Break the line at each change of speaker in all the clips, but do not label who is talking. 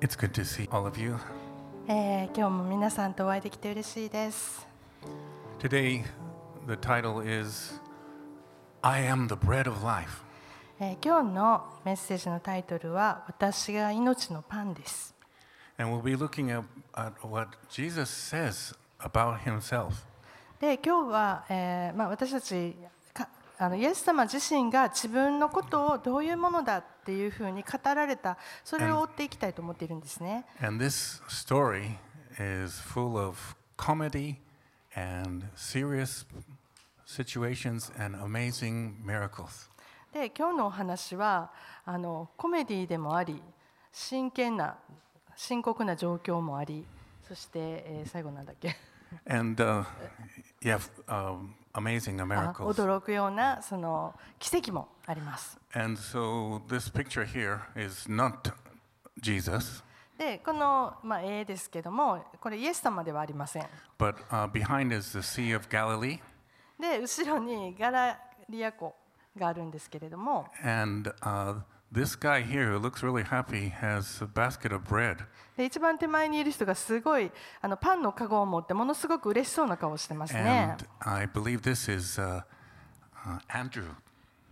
It's good to see all of you.
えー今日も皆さんとお会いできて嬉しいです。
Today, the title is I Am the Bread of Life.
えー今日のメッセージのタイトルは「私が命のパン」です。
And we'll be looking at, at what Jesus says about himself.
で今日は、えーまあ、私たちか あのイエス様自身が自分のことをどういうものだっていうふうに語られたそれを追っていきたいと思っているんですね。
And this story is full of comedy and serious situations and amazing miracles.
で今日のお話はあのコメディでもあり真剣な深刻な状況もありそして、えー最後なんだっけ
？And uh, have um, amazing
あ
miracles.
驚くようなその奇跡もあります。
And so this picture here is not Jesus,
でこの、まあ、絵ですけどもこれイエス様ではありません。
but uh, behind is the Sea of Galilee.
で後ろにガラリア湖があるんですけれども
And uh, this guy here who looks really happy has a basket of bread.
で一番手前にいる人がすごいあのパンのカゴを持ってものすごく嬉しそうな顔をしてますね
And。I believe this is uh, uh, Andrew.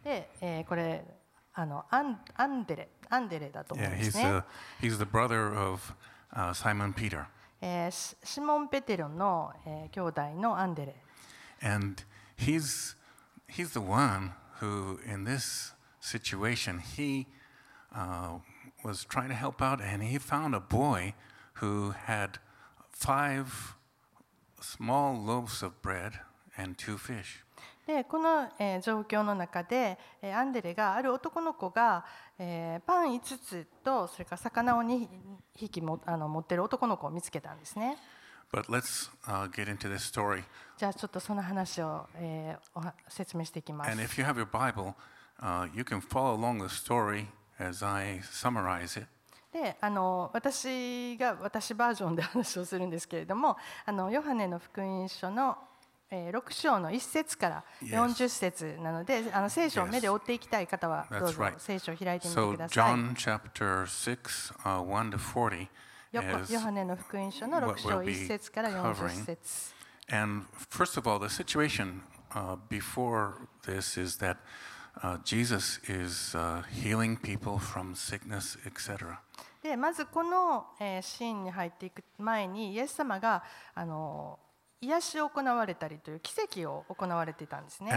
で、えーこれあのアンアンデレアンデレだと思うん
Yeah,
です
he's,
ね
uh,。he's the brother of uh, Simon Peter.
えーシシモン・ペテロの、えー兄弟のアンデレ。
And he's, he's the one who, in this situation, he uh, was trying to help out and he found a boy who had five small loaves of bread and two fish.
でこの、えー状況の中で、えーアンデレがある男の子が、えーパン5つとそれから魚を2匹もあの持ってる男の子を見つけたんですね。
But let's uh, get into this story.
じゃあちょっとその話を、えー説明していきます
And。if you have your Bible, uh, you can follow along the story as I summarize it.
であの私が私バージョンで話をするんですけれどもあのヨハネの福音書の、えー6章の1節から
Yes.
40節なのであの聖書を目で追っていきたい方はどうぞ.聖書を開いてみて
So,
ください。
John chapter 6, uh, 1 to 40
ヨハネの福音書の
what
6章
we'll be
1節から40節
And first of all, the situation uh, before this is that uh, Jesus is uh, healing people from sickness, etc.
でまずこの、えーシーンに入っていく前にイエス様があの癒し行われたりという奇跡を行われていたんですね。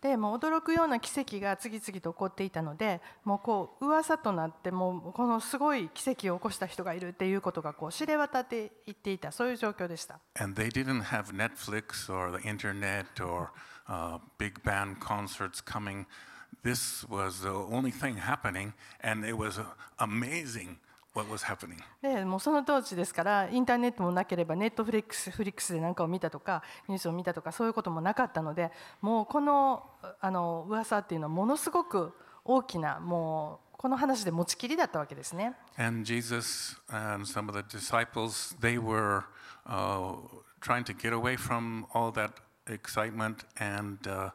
でも驚くような奇跡が次々と起こっていたので、もうこう噂となって、もうこのすごい奇跡を起こした人がいるっていうことがこう知れ渡っていっていた、そういう状況でした。
This was the only thing happening, and it was uh, amazing what was happening.
でもうその当時ですからインターネットもなければネットフリックスフリックスで何かを見たとかニュースを見たとかそういうこともなかったのでもうこのあの噂っていうのはものすごく大きなもうこの話で持ちきりだったわけですね。
And Jesus and some of the disciples, they were uh, trying to get away from all that excitement and uh,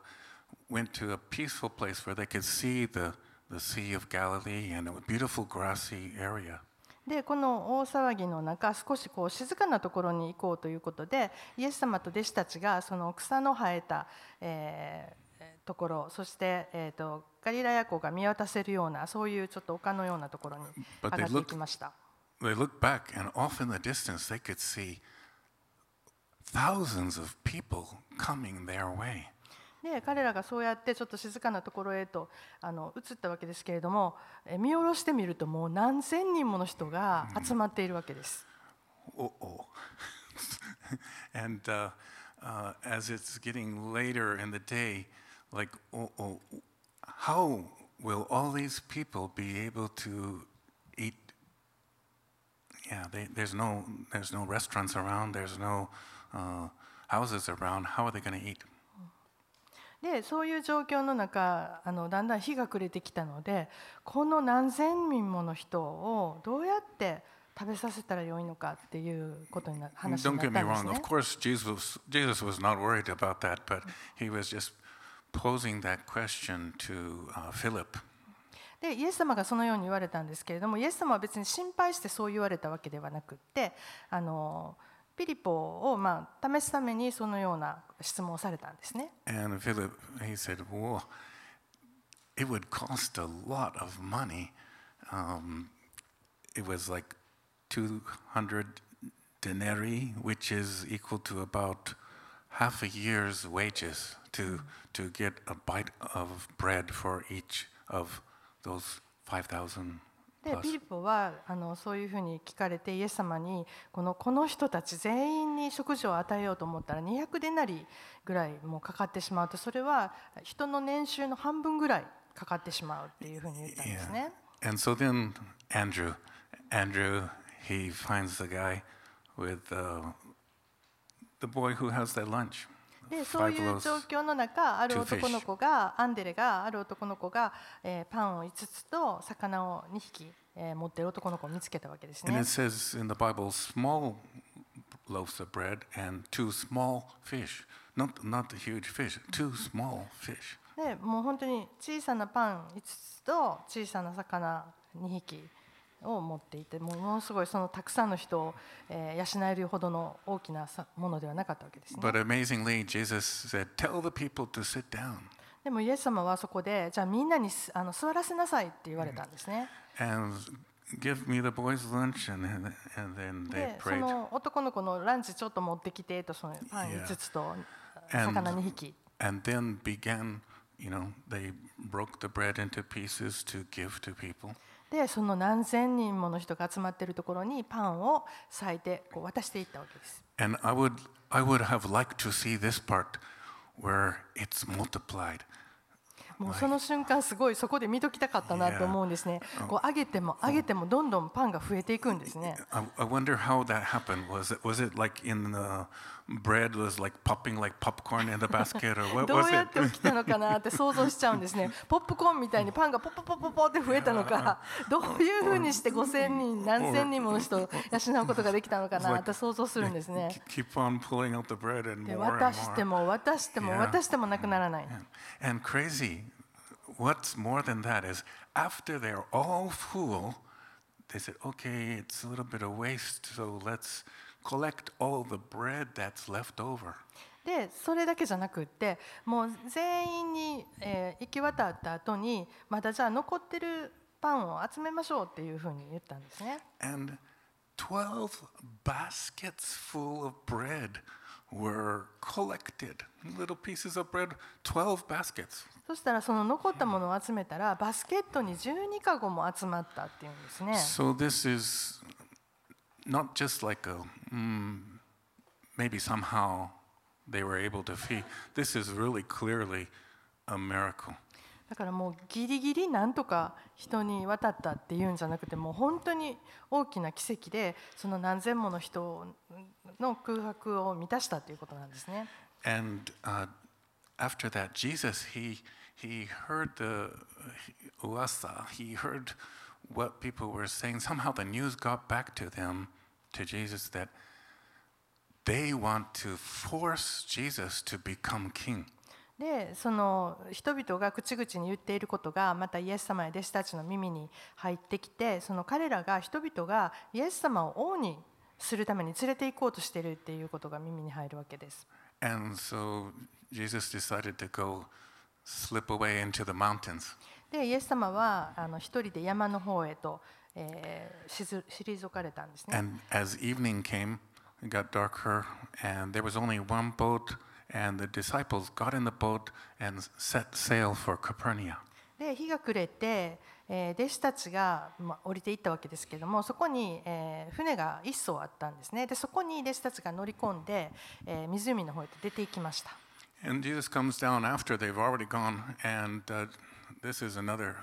went to a peaceful place where they could see the, the Sea of Galilee and a beautiful grassy area.
でこの大騒ぎの中少しこう静かなところに行こうということでイエス様と弟子たちがその草の生えた、えーところそして、えー、とガリラヤ湖が見渡せるようなそういうちょっと丘のようなところに上
they
がってい
look-
きました。
They looked back, and off in the distance, they could see thousands of people coming their way.
で彼らがそうやってちょっと静かなところへとあの移ったわけですけれどもえ見下ろしてみるともう何千人もの人が集まっているわけです。
Oh, oh. and uh, uh, as it's getting later in the day, like, oh, oh, how will all these people be able to eat? Yeah, they, there's no there's no restaurants around. There's no uh, houses around. How are they going to eat?
でそういう状況の中あのだんだん日が暮れてきたのでこの何千人もの人をどうやって食べさせたらよいのかっていうことにな話に
Don't
な
get
っ
me
たんです
wrong,
ね
of。course, Jesus Jesus was not worried about that, but he was just posing that question to uh, Philip.
でイエス様がそのように言われたんですけれどもイエス様は別に心配してそう言われたわけではなくってあのピリポをまあ試すためにそのような質問をされたんですね。
And Philip, he said, Whoa, it would cost a lot of money. Um, it was like 200 denarii, which is equal to about half a year's wages to, to get a bite of bread for each of those 5,000
で.ピリポはあのそういうふうに聞かれてイエス様にこのこの人たち全員に食事を与えようと思ったら200デナリぐらいもうかかってしまうとそれは人の年収の半分ぐらいかかってしまうっていうふうに言ったんですね。
And so then Andrew, Andrew, he finds the guy with uh, the boy who has that lunch.
でそういう.状況の中ある男の子がアンデレがある男の子が、えーパンを5つと魚を2匹、えー持っている男の子を見つけたわけです
And
ね
it。says in the Bible, small loaves of bread and two small fish. Not, not huge fish, two small fish.
でもう本当に小さなパン5つと小さな魚2匹を持っていてものすごいそのたくさんの人を養えるほどの大きなものではなかったわけです。でも、イエス様はそこで、じゃあみんなにあの座らせなさいって言われたんですね。で、の男の子のランチちょっと持ってきてと、そのパン5つと魚2匹。
You know, they broke the bread into pieces to give to people.
でその何千人もの人が集まっているところにパンを裂いてこう渡していったわけです。
and i would i would have liked to see this part where it's multiplied
もうその瞬間すごいそこで見ときたかったなと思うんですね。こう上げても上げてもどんどんパンが増えていくんですね。
I, I wonder how that happened was it was it like in the bread was like popping like popcorn in the basket or what
ど
was
うやっ
it
て起きたのかなって想像しちゃうんですね。ポップコーンみたいにパンがポッポポッポポって増えたのか、どういうふうにして5000人、何千人もの人を養うことができたのかなって想像するんですね。
keep on pulling out the bread and
で
more and
渡しても渡しても
Yeah.
渡してもなくならない。
And, and crazy, what's more than that is after they're all full, they said, okay, it's a little bit of waste, so let's collect all the bread that's left over.
でそれだけじゃなくってもう全員に、えー行き渡った後にまだじゃあ残ってるパンを集めましょうっていうふうに言ったんですね。
And 12 baskets full of bread were collected. Little pieces of bread, 12 baskets.
そしたらその残ったものを集めたらバスケットに12カゴも集まったっていうんですね。
So this is not just like a mm, maybe somehow they were able to feed. This is really clearly a miracle.
だからもうギリギリなんとか人に渡ったっていうんじゃなくてもう本当に大きな奇跡でその何千もの人の空白を満たしたということなんですね。
And uh, after that, Jesus he he heard the uasa. He heard what people were saying. Somehow the news got back to them, to Jesus, that they want to force Jesus to become king.
でその人々が口々に言っていることがまたイエス様や弟子たちの耳に入ってきてその彼らが人々がイエス様を王にするために連れて行こうとしているっていうことが耳に入るわけです。
And so Jesus decided to go slip away into the mountains.
でイエス様はあの一人で山の方へと、えー退かれたんですね。
And as evening came, it got darker, and there was only one boat, and the disciples got in the boat and set sail for Capernaum.
で日が暮れて、えー弟子たちが、まあ、降りていったわけですけれどもそこに、えー船が一艘あったんですねでそこに弟子たちが乗り込んで、えー湖の方へと出て行きました。
And Jesus comes down after they've already gone, and uh, this is another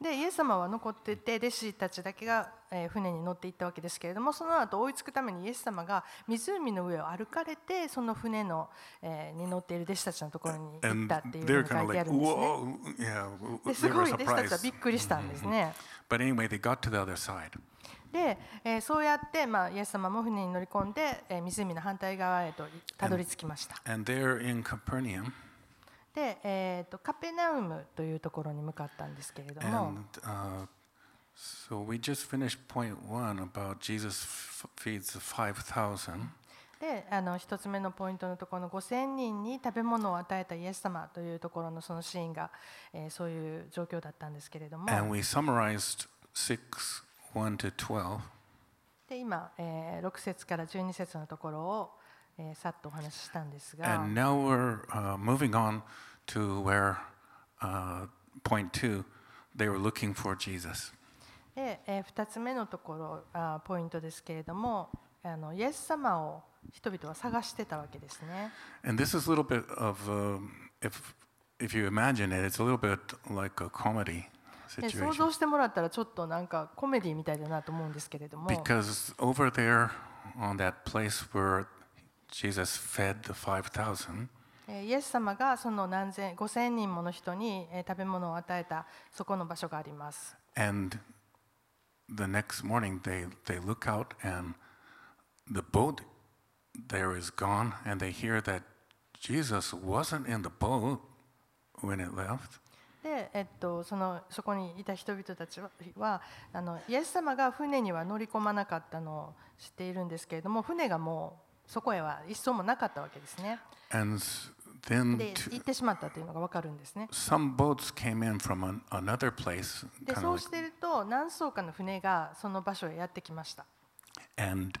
で、イエス様は残ってて、弟子たちだけが船に乗っていったわけですけれども、その後追いつくためにイエス様が湖の上を歩かれて、その船の、えー、に乗っている弟子たちのところにす。ごい弟子たちはびっくりしたんですね。で、えーそうやって、まあ、イエス様も船に乗り込んで、えー湖の反対側へとたどり着きました。
And there in Capernaum,
で、えー、とカペナウムというところに向かったんですけれども、
and uh, so we just finished point one about Jesus feeds the 5,000.
であの一つ目のポイントのところの5000人に食べ物を与えたイエス様というところのそのシーンが、えーそういう状況だったんですけれども
And we summarized 6 1 to 12.
で今、えー6節から12節のところを、えーさっとお話ししたんですが
And now we're uh, moving on to where uh, point two, they were looking for Jesus.
で、え2つ目のところあポイントですけれどもあのイエス様を人々は探してたわけですね。
And this is a little bit of, um, if, if you imagine it, it's a little bit like a comedy
で想
situation.
像してもらったらちょっとなんかコメディみたいだなと思うんですけれども
Because over there on that place where Jesus fed the 5,000,
えーイエス様がその何千5000人もの人にえー食べ物を与えたそこの場所があります。
and the next morning they, they look out and the boat there is gone, and they hear that Jesus wasn't in the boat when it left.
で、えっと、そのそこにいた人々たちははあのイエス様が船には乗り込まなかったのを知っているんですけれども船がもうそこへは一層もなかったわけですね。
And s- then
で行ってしまったというのが分かるんですね。
some boats came in from an, another place,
でそうしていると何艘かの船がその場所へやってきました。
and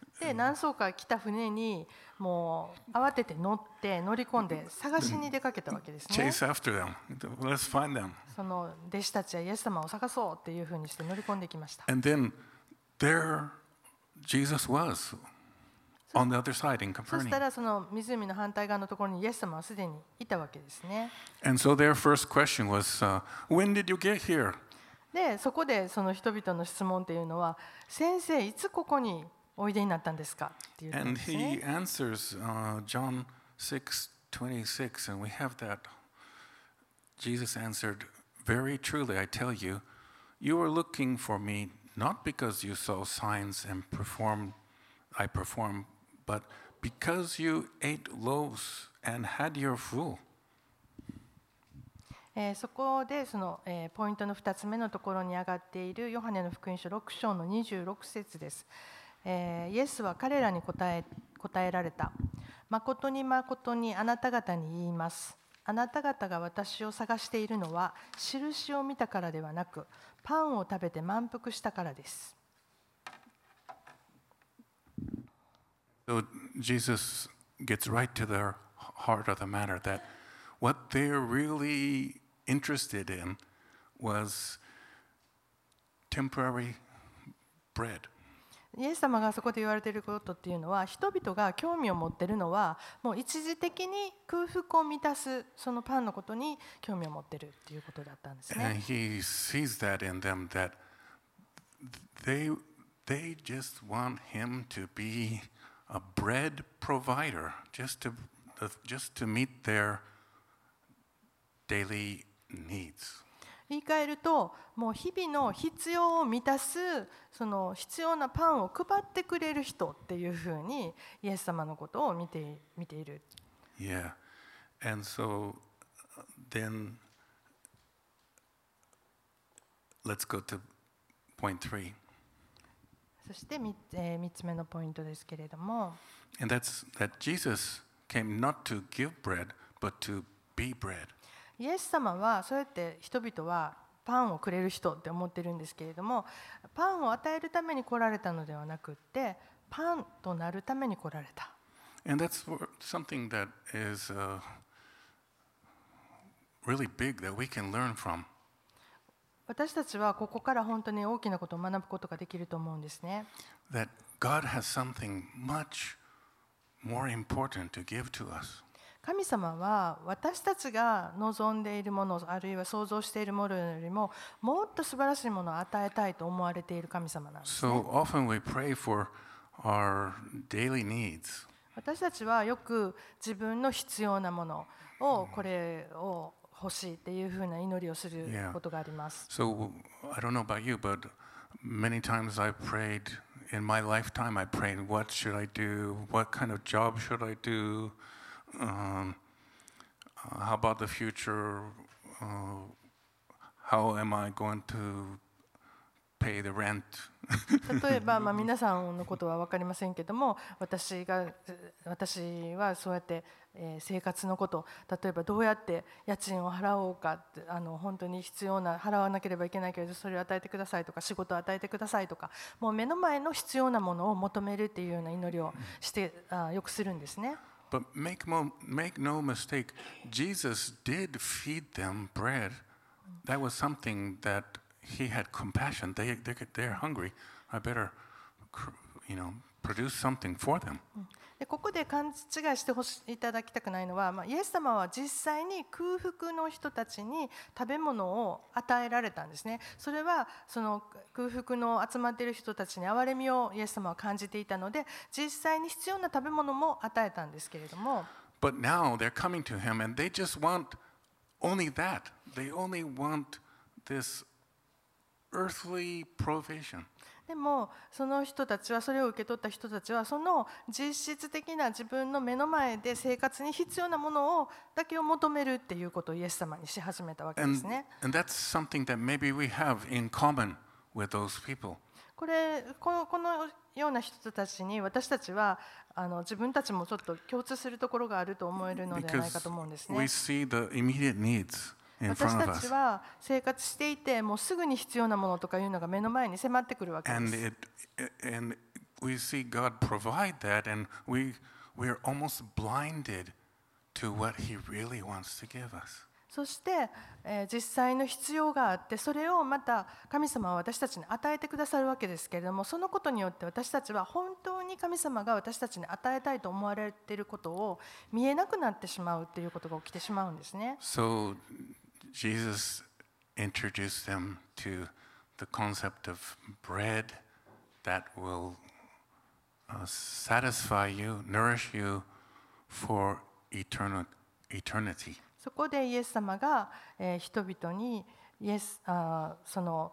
で何艘か来た船にもう慌てて乗って乗り込んで探しに出かけたわけですね。
Chase after them. Let's find them.
その弟子たちはイエス様を探そうっていうふうにして乗り込んできました。
And then there Jesus was on the other side in
そした.らその湖の反対側のところにイエス様はすでにいたわけですね。
And so their first question was, uh, When did you get here?
でそこでその人々の質問っていうのは「先生いつここにおいでになったんですか?」っていうこと
And
ですね
he。answers uh, John 6 26, and we have that. Jesus answered, Very truly, I tell you, you are looking for me not because you saw signs and performed, I performed, but because you ate loaves and had your full.
えーそこでその、えーポイントの2つ目のところに上がっているヨハネの福音書6章の26節です、えーイエスは彼らに答え答えられた誠に誠にあなた方に言いますあなた方が私を探しているのは印を見たからではなくパンを食べて満腹したからです
So Jesus gets right to the heart of the matter that what they're really interested in was temporary bread.
イエス様がそこで言われていることっていうのは人々が興味を持っているのはもう一時的に空腹を満たすそのパンのことに興味を持っているっていうことだったんですね And。
he sees that in them that they, they just want him to be a bread provider, just to, just to meet their daily needs.
言い換えるともう日々の必要を満たすその必要なパンを配ってくれる人っていうふうにイエス様のことを見て見ている
Yeah. And so uh, then let's go to point three.
そして 3,、え3つ目のポイントですけれども
And that's that Jesus came not to give bread, but to be bread.
イエス様はそうやって人々はパンをくれる人って思ってるんですけれどもパンを与えるために来られたのではなくってパンとなるために来られた。
And that's something that is uh, really big that we can learn from.
私たちはここから本当に大きなことを学ぶことができると思うんですね。
That God has something much more important to give to us.
神様は私たちが望んでいるものあるいは想像しているものよりももっと素晴らしいものを与えたいと思われている神様なんです、ね。
So often we pray for our daily needs.
私たちはよく自分の必要なものをこれを欲しいっていうふうな祈りをする
Yeah.
ことがあります。
So I don't know about you, but many times I've prayed in my lifetime. I prayed, "What should I do? What kind of job should I do? Um, how about the future? Uh, how am I going to pay the rent?"
例えば、まあ、皆さんのことは分かりませんけども私が私はそうやって、えー生活のこと例えばどうやって家賃を払おうかあの本当に必要な払わなければいけないけれどそれを与えてくださいとか仕事を与えてくださいとかもう目の前の必要なものを求めるっていうような祈りをしてあよくするんですね。
But make, mo- make no mistake, Jesus did feed them bread. That was something that he had compassion. They, they, they're hungry. I better, you know, produce something for them.
でここで勘違いしてほしいただきたくないのは、まあ、イエス様は実際に空腹の人たちに食べ物を与えられたんですね。それはその空腹の集まっている人たちに憐れみをイエス様は感じていたので実際に必要な食べ物も与えたんですけれども
But now they're coming to him and they just want only that. They only want this earthly provision.
でもその人たちはそれを受け取った人たちはその実質的な自分の目の前で生活に必要なものをだけを求めるっていうことをイエス様にし始めたわけで
And,
すね。
and that's something that maybe we have in common with those people.
これこのこのような人たちに私たちはあの自分たちもちょっと共通するところがあると思えるのではないかと思うんですね。私たち.は生活していてもうすぐに必要なものとかいうのが目の前に迫ってくるわけで
And,
す。
and we see God provide that, and we, we're almost blinded to what He really wants to give us.
そして、えー実際の必要があってそれをまた神様は私たちに与えてくださるわけですけれどもそのことによって私たちは本当に神様が私たちに与えたいと思われていることを見えなくなってしまうっていうことが起きてしまうんですね。
So Jesus introduced them to the concept of bread that will uh, satisfy you, nourish you for eternal, eternity.
そこでイエス様が、えー、人々にイエスあその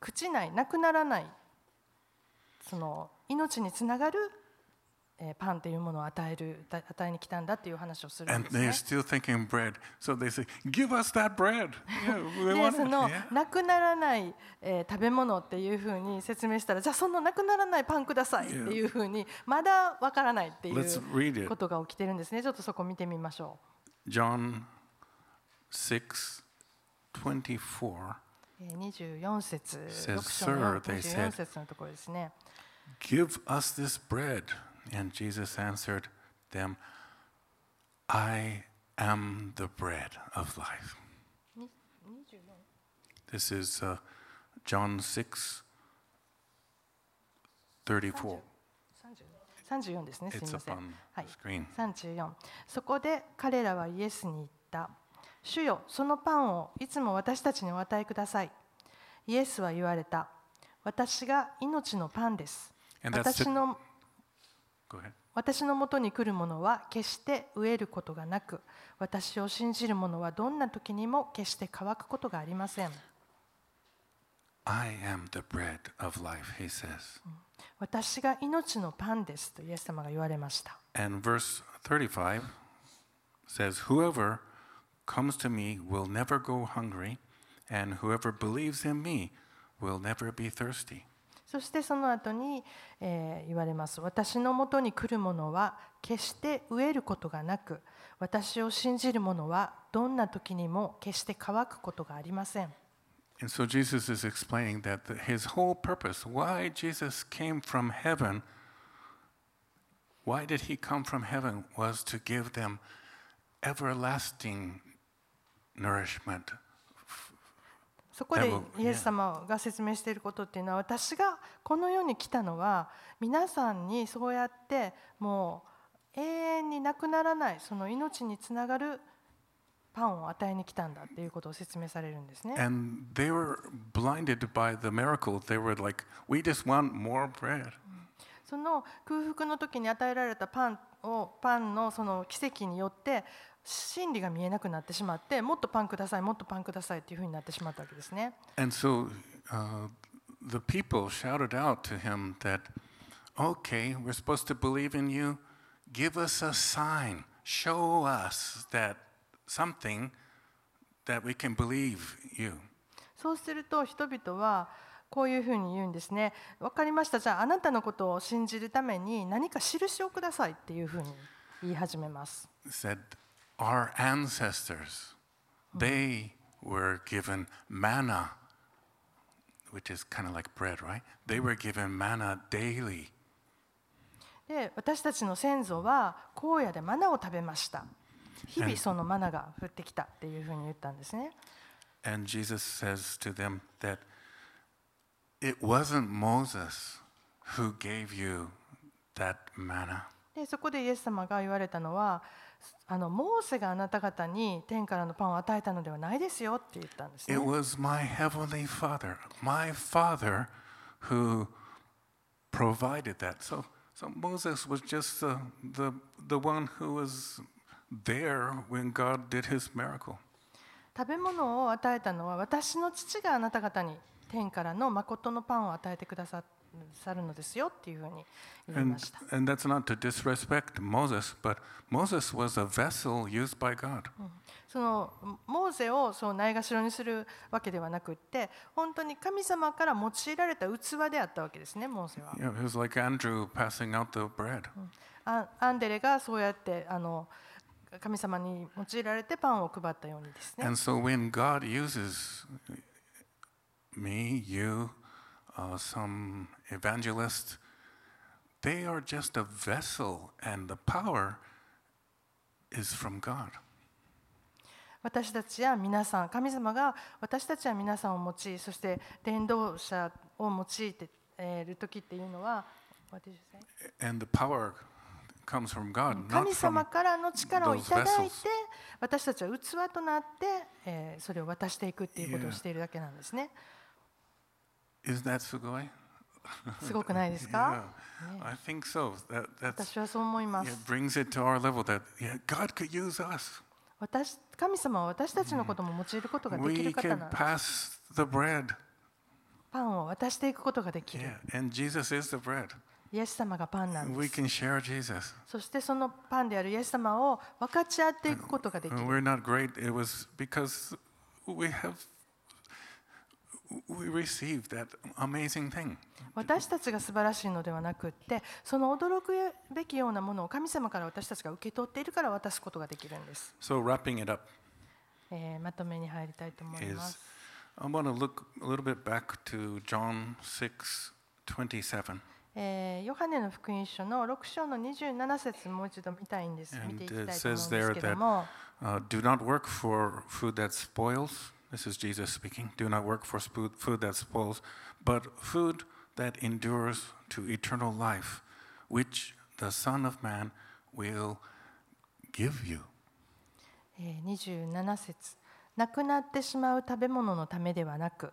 朽ちない、なくならない、その命につながるパンというものを与えるだ与えに来たんだっていう話をするんですね
they're。still thinking bread. So they say, Give us that bread. Yeah,
そ.の
Yeah.
なくならない、えー食べ物っていうふうに説明したらじゃあそのなくならないパンくださいっていうふうにまだわからないっていう.ことが起きてるんですねちょっとそこ見てみましょ
John 6 24.
う、えー、24節
Says,
6章の
"Sir," they
24
said.
節のところですね
Give us this bread. And Jesus answered them, I am the bread of life. This is uh, John 6 34.
34ですね、すみません。はい、34そこで彼らはイエスに言った。主よ、そのパンをいつも私たちにお与えください。イエスは言われた。私が命のパンです。私の。私のもとに来る者は決して飢えることがなく、私を信じる者はどんな時にも決して乾くことがありません。
I am the bread of life, he says.
私が命のパンですとイエス様が言われました。
And verse 35 says, Whoever comes to me will never go hungry, and whoever believes in me will never be thirsty.
そしてその後に、えー言われます。私のもとに来る者は決して飢えることがなく、私を信じる者はどんな時にも決して乾くことがありません。
And so Jesus is explaining that his whole purpose, why Jesus came from heaven, why did he come from heaven was to give them everlasting nourishment.
そこでイエス様が説明していることっていうのは私がこの世に来たのは皆さんにそうやってもう永遠になくならないその命につながるパンを与えに来たんだっていうことを説明されるんですね。
And they were blinded by the miracle. They were like, we just want more bread.
その空腹の時に与えられたパンをパンのその奇跡によって真理が見えなくなってしまってもっとパンくださいもっとパンくださいっていうふうになってしまったわけですね。
And so uh, the people shouted out to him that, okay, we're supposed to believe in you. Give us a sign. Show us that something that we can believe you.
そうすると人々はこういうふうに言うんですね。わかりました。じゃああなたのことを信じるために何か印をくださいっていうふうに言い始めます。
Said, our ancestors, they were given manna, which is kind of like bread, right? They were given manna daily.
で私たちの先祖は荒野でマナを食べました。日々そのマナが降ってきたっていうふうに言ったんですね。
And Jesus says to them that it wasn't Moses who gave you that manna.
でそこでイエス様が言われたのはあのモーセがあなた方に天からのパンを与えたのではないですよって言ったんですね
It。was my heavenly Father, my Father who provided that. So, so Moses was just the, the, the one who was there when God did his miracle.
食べ物を与えたのは私の父があなた方に天からの誠のパンを与えてくだささるのですよっていうふうに言い
And,
ました。
and that's not to disrespect Moses, but Moses was a vessel used by God.
そのモーゼをそうないがしろにするわけではなくって本当に神様から用いられた器であったわけですねモーゼは。
Yeah, it was like Andrew passing out the bread.
アアンデレがそうやってあの神様に用いられてパンを配ったようにですね。
And so when God uses me, you, uh, some evangelists, they are just a vessel and the power is from God.
私たちは皆さん、神様が私たちは皆さんを持ち、そして伝道者を用いているときっていうのは、神様からの力をいいて、私たちは器となって、それを渡していくっていうことをしているだけなんですね。すごくないですか
？That,
私はそう思い
way?
す
ごく
私いできる。パンを渡していくことができる。イエス様がパンなんです。そしてそのパンであるイエス様を分かち合っていくことができる。私たちが素晴らしいのではなくて、その驚くべきようなものを神様から私たちが受け取っているから渡すことができるんです。
So, wrapping it up,
えー、まとめに入りたいと思います。
I want to look a little bit back to John 6:27、
えー。ヨハネの福音書の6章の27節もう一度見たいんです。見ていきたいと思うんですけども。
And it says there that、uh, do not work for food that spoils. This is Jesus speaking. Do not work for food that spoils, but food that endures to eternal life, which the Son of Man will give you.
27節なくなってしまう食べ物のためではなく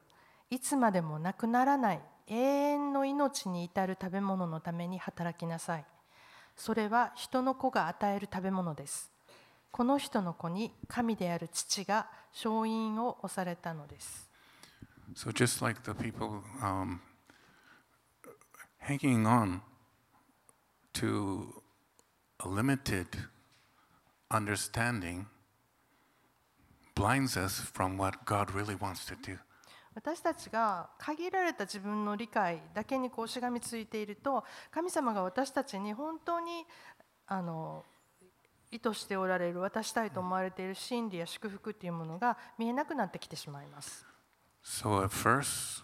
いつまでもなくならない永遠の命に至る食べ物のために働きなさいそれは人の子が与える食べ物ですこの人の子に神である父が勝因を押されたのです
So just like the people um, hanging on to a limited understanding blinds us from what God really wants to do.
私たちが限られた自分の理解だけにこうしがみついていると神様が私たちに本当にあの意図しておられる渡したいと思われている真理や祝福っていうものが見えなくなってきてしまいます。
So at first,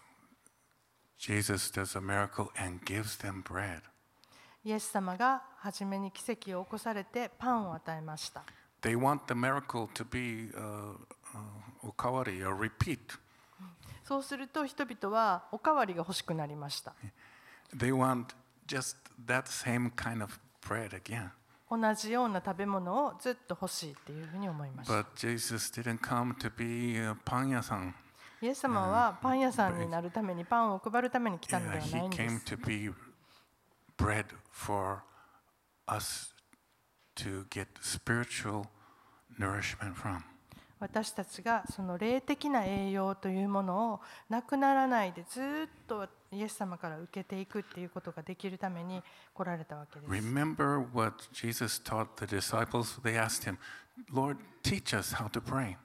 Jesus does a miracle and gives them bread.
イエス様が初めに奇跡を起こされてパンを与えました
They want the miracle to be uh, uh, ukawari, a repeat.
そうすると人々はおかわりが欲しくなりました
They want just that same kind of bread again.
同じような食べ物をずっと欲しいっていうふうに思いました。イエス様はパン屋さんになるためにパンを配るために来たのではないんです。
ね
私たちがその霊的な栄養というものをなくならないでずっとイエス様から受けていくっていうことができるために来られたわけです
Remember what Jesus taught the disciples? They asked him, Lord, teach us how to pray.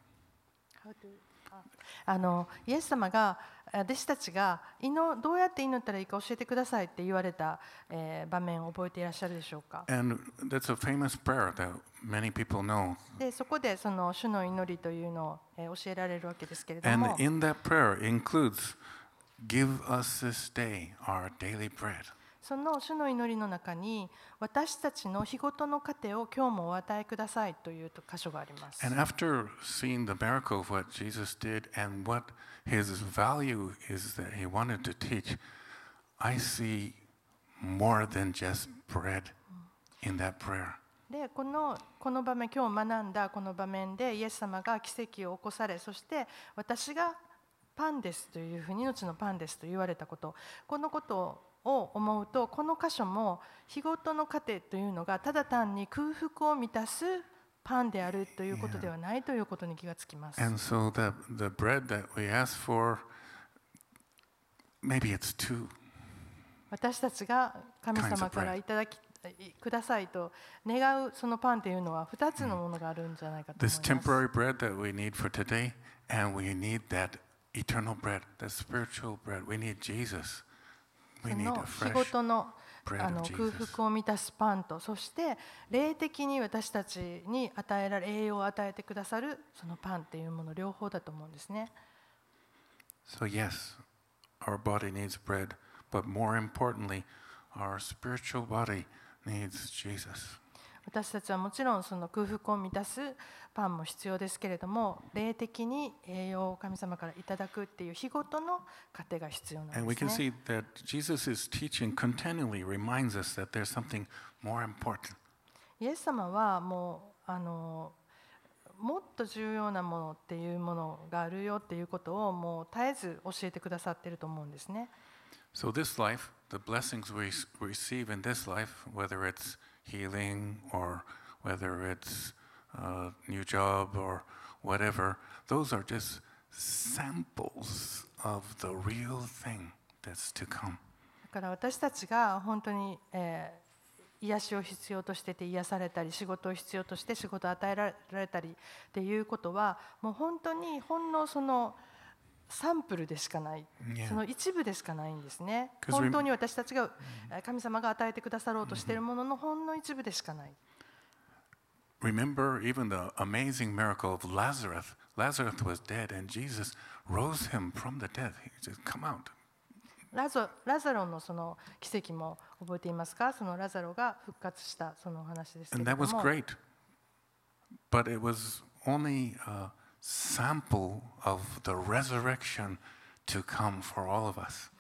あのイエス様があ弟子たちが祈どうやって祈ったらいいか教えてくださいって言われた、えー場面を覚えていらっしゃるでしょうか
And that's a famous prayer that many people know.
でそこでその主の祈りというのを、えー教えられるわけですけれども
And in that prayer includes, Give us this day our daily bread.
その主の祈りの中に私たちの日ごとの糧を今日もお与えくださいという箇所があります。でこ,のこの場面、今日学んだこの場面で、イエス様が奇跡を起こされ、そして私がパンですというふうに、命のパンですと言われたこと、このことをを思うとこの箇所も日ごとの糧というのがただ単に空腹を満たすパンであるということではないということに気がつきます。私たちが神様からいただきくださいと願うそのパンというのは2つのものがあるんじゃないかと。の
fresh
とのあの.空腹を満たすパンとそして霊的に私たちに与えられ栄養を与えてくださるそのパンっていうもの両方だと思うんですね。
So, yes, our body needs bread, but more importantly, our spiritual body needs Jesus.
私たちはもちろんその空腹を満たすパンも必要ですけれども、霊的に栄養を神様からいただくという日ごとの過程が必要なんですね。
And we can see that reminds us that there's something more important.
イエス様はもうあのもっと重要なものっていうものがあるよっていうことをもう絶えず教えてくださってると思うんですね。
So this life, the blessings we receive in this life, whether it's healing or whether it's a new job or whatever, those are just samples of the real thing that's to come.
だから私たちが本当に、えー癒しを必要としてて癒されたり仕事を必要として仕事を与えられたりっていうことはもう本当にほんのそのサンプルでしかない.その一部でしかないんですね本当に私たちがえー神様が与えてくださろうとしているもののほんの一部でしかない
Remember even the amazing miracle of Lazarus. Lazarus was dead, and Jesus rose him from the dead. He said, Come out.
ラゾラザロのその奇跡も覚えていますかそのラザロが復活したそのお話ですけれ
And
ど
that
も
was great. But it was only a sample of the resurrection to come for all of us.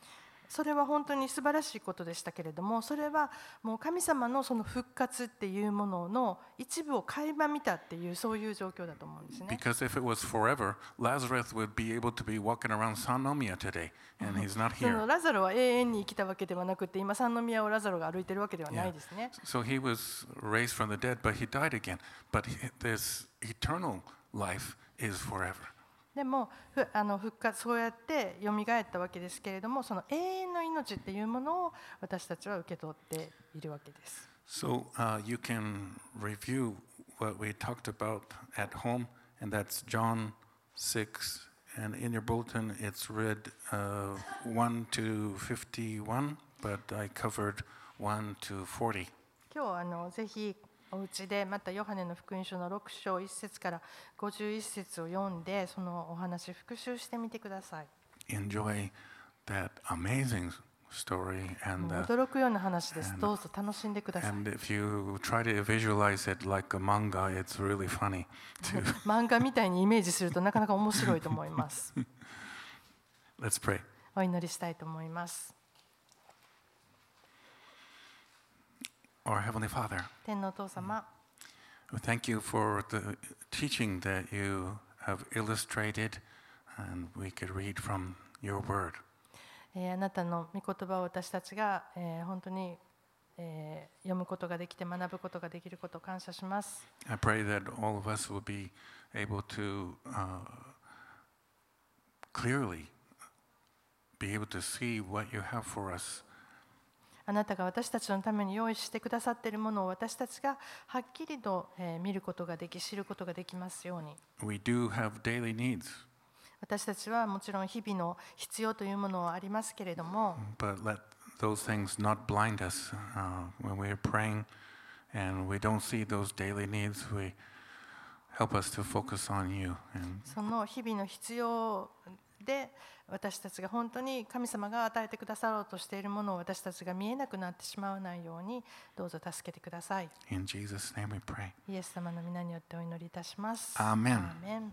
それは本当に素晴らしいことでしたけれどもそれはもう神様のその復活っていうものの一部を垣間見たっていうそういう状況だと思うんですね。
Because if it was forever, Lazarus would be able to be walking around Sanomia today, and he's not
その
here.
ラザロは永遠に生きたわけではなくて今三宮をラザロが歩いてるわけではないですね。
So he was raised from the dead, but he died again. But he- this eternal life is forever.
でもふあの復活そうやって蘇ったわけですけれどもその永遠の命っていうものを私たちは受け取っているわけです。
So uh, you can review what we talked about at home, and that's John 6. And in your bulletin, it's read uh, 1 to 51, but I covered 1 to 40.
今日あのぜひ お家でまたヨハネの福音書の6章1節から51節を読んでそのお話復習してみてください。
Enjoy that amazing story, and uh,
驚くような話です。どうぞ楽しんでください。
and if you try to visualize it like a manga, it's really funny too.
漫画みたいにイメージするとなかなか面白いと思います。
Let's pray.
お祈りしたいと思います。
Our Heavenly Father,
天のお父様、
we thank you for the teaching that you have illustrated, and we could read from your Word.
えーあなたの御言葉を私たちが、えー本当に、えー読むことができて学ぶことができることを感謝します。
I pray that all of us will be able to uh, clearly be able to see what you have for us
あなたが私たちのために用意してくださっているものを私たちがはっきりと、えー見ることができ、知ることができますように。
We do have daily needs,
私たちはもちろん日々の必要というものはありますけれども、
but let those things not blind us uh, when we're praying and we don't see those daily needs. We help us to focus on you. And
その日々の必要で私たちが本当に神様が与えてくださろうとしているものを私たちが見えなくなってしまわないようにどうぞ助けてください。
in Jesus' name we pray.
イエス様の皆によってお祈りいたします。アーメン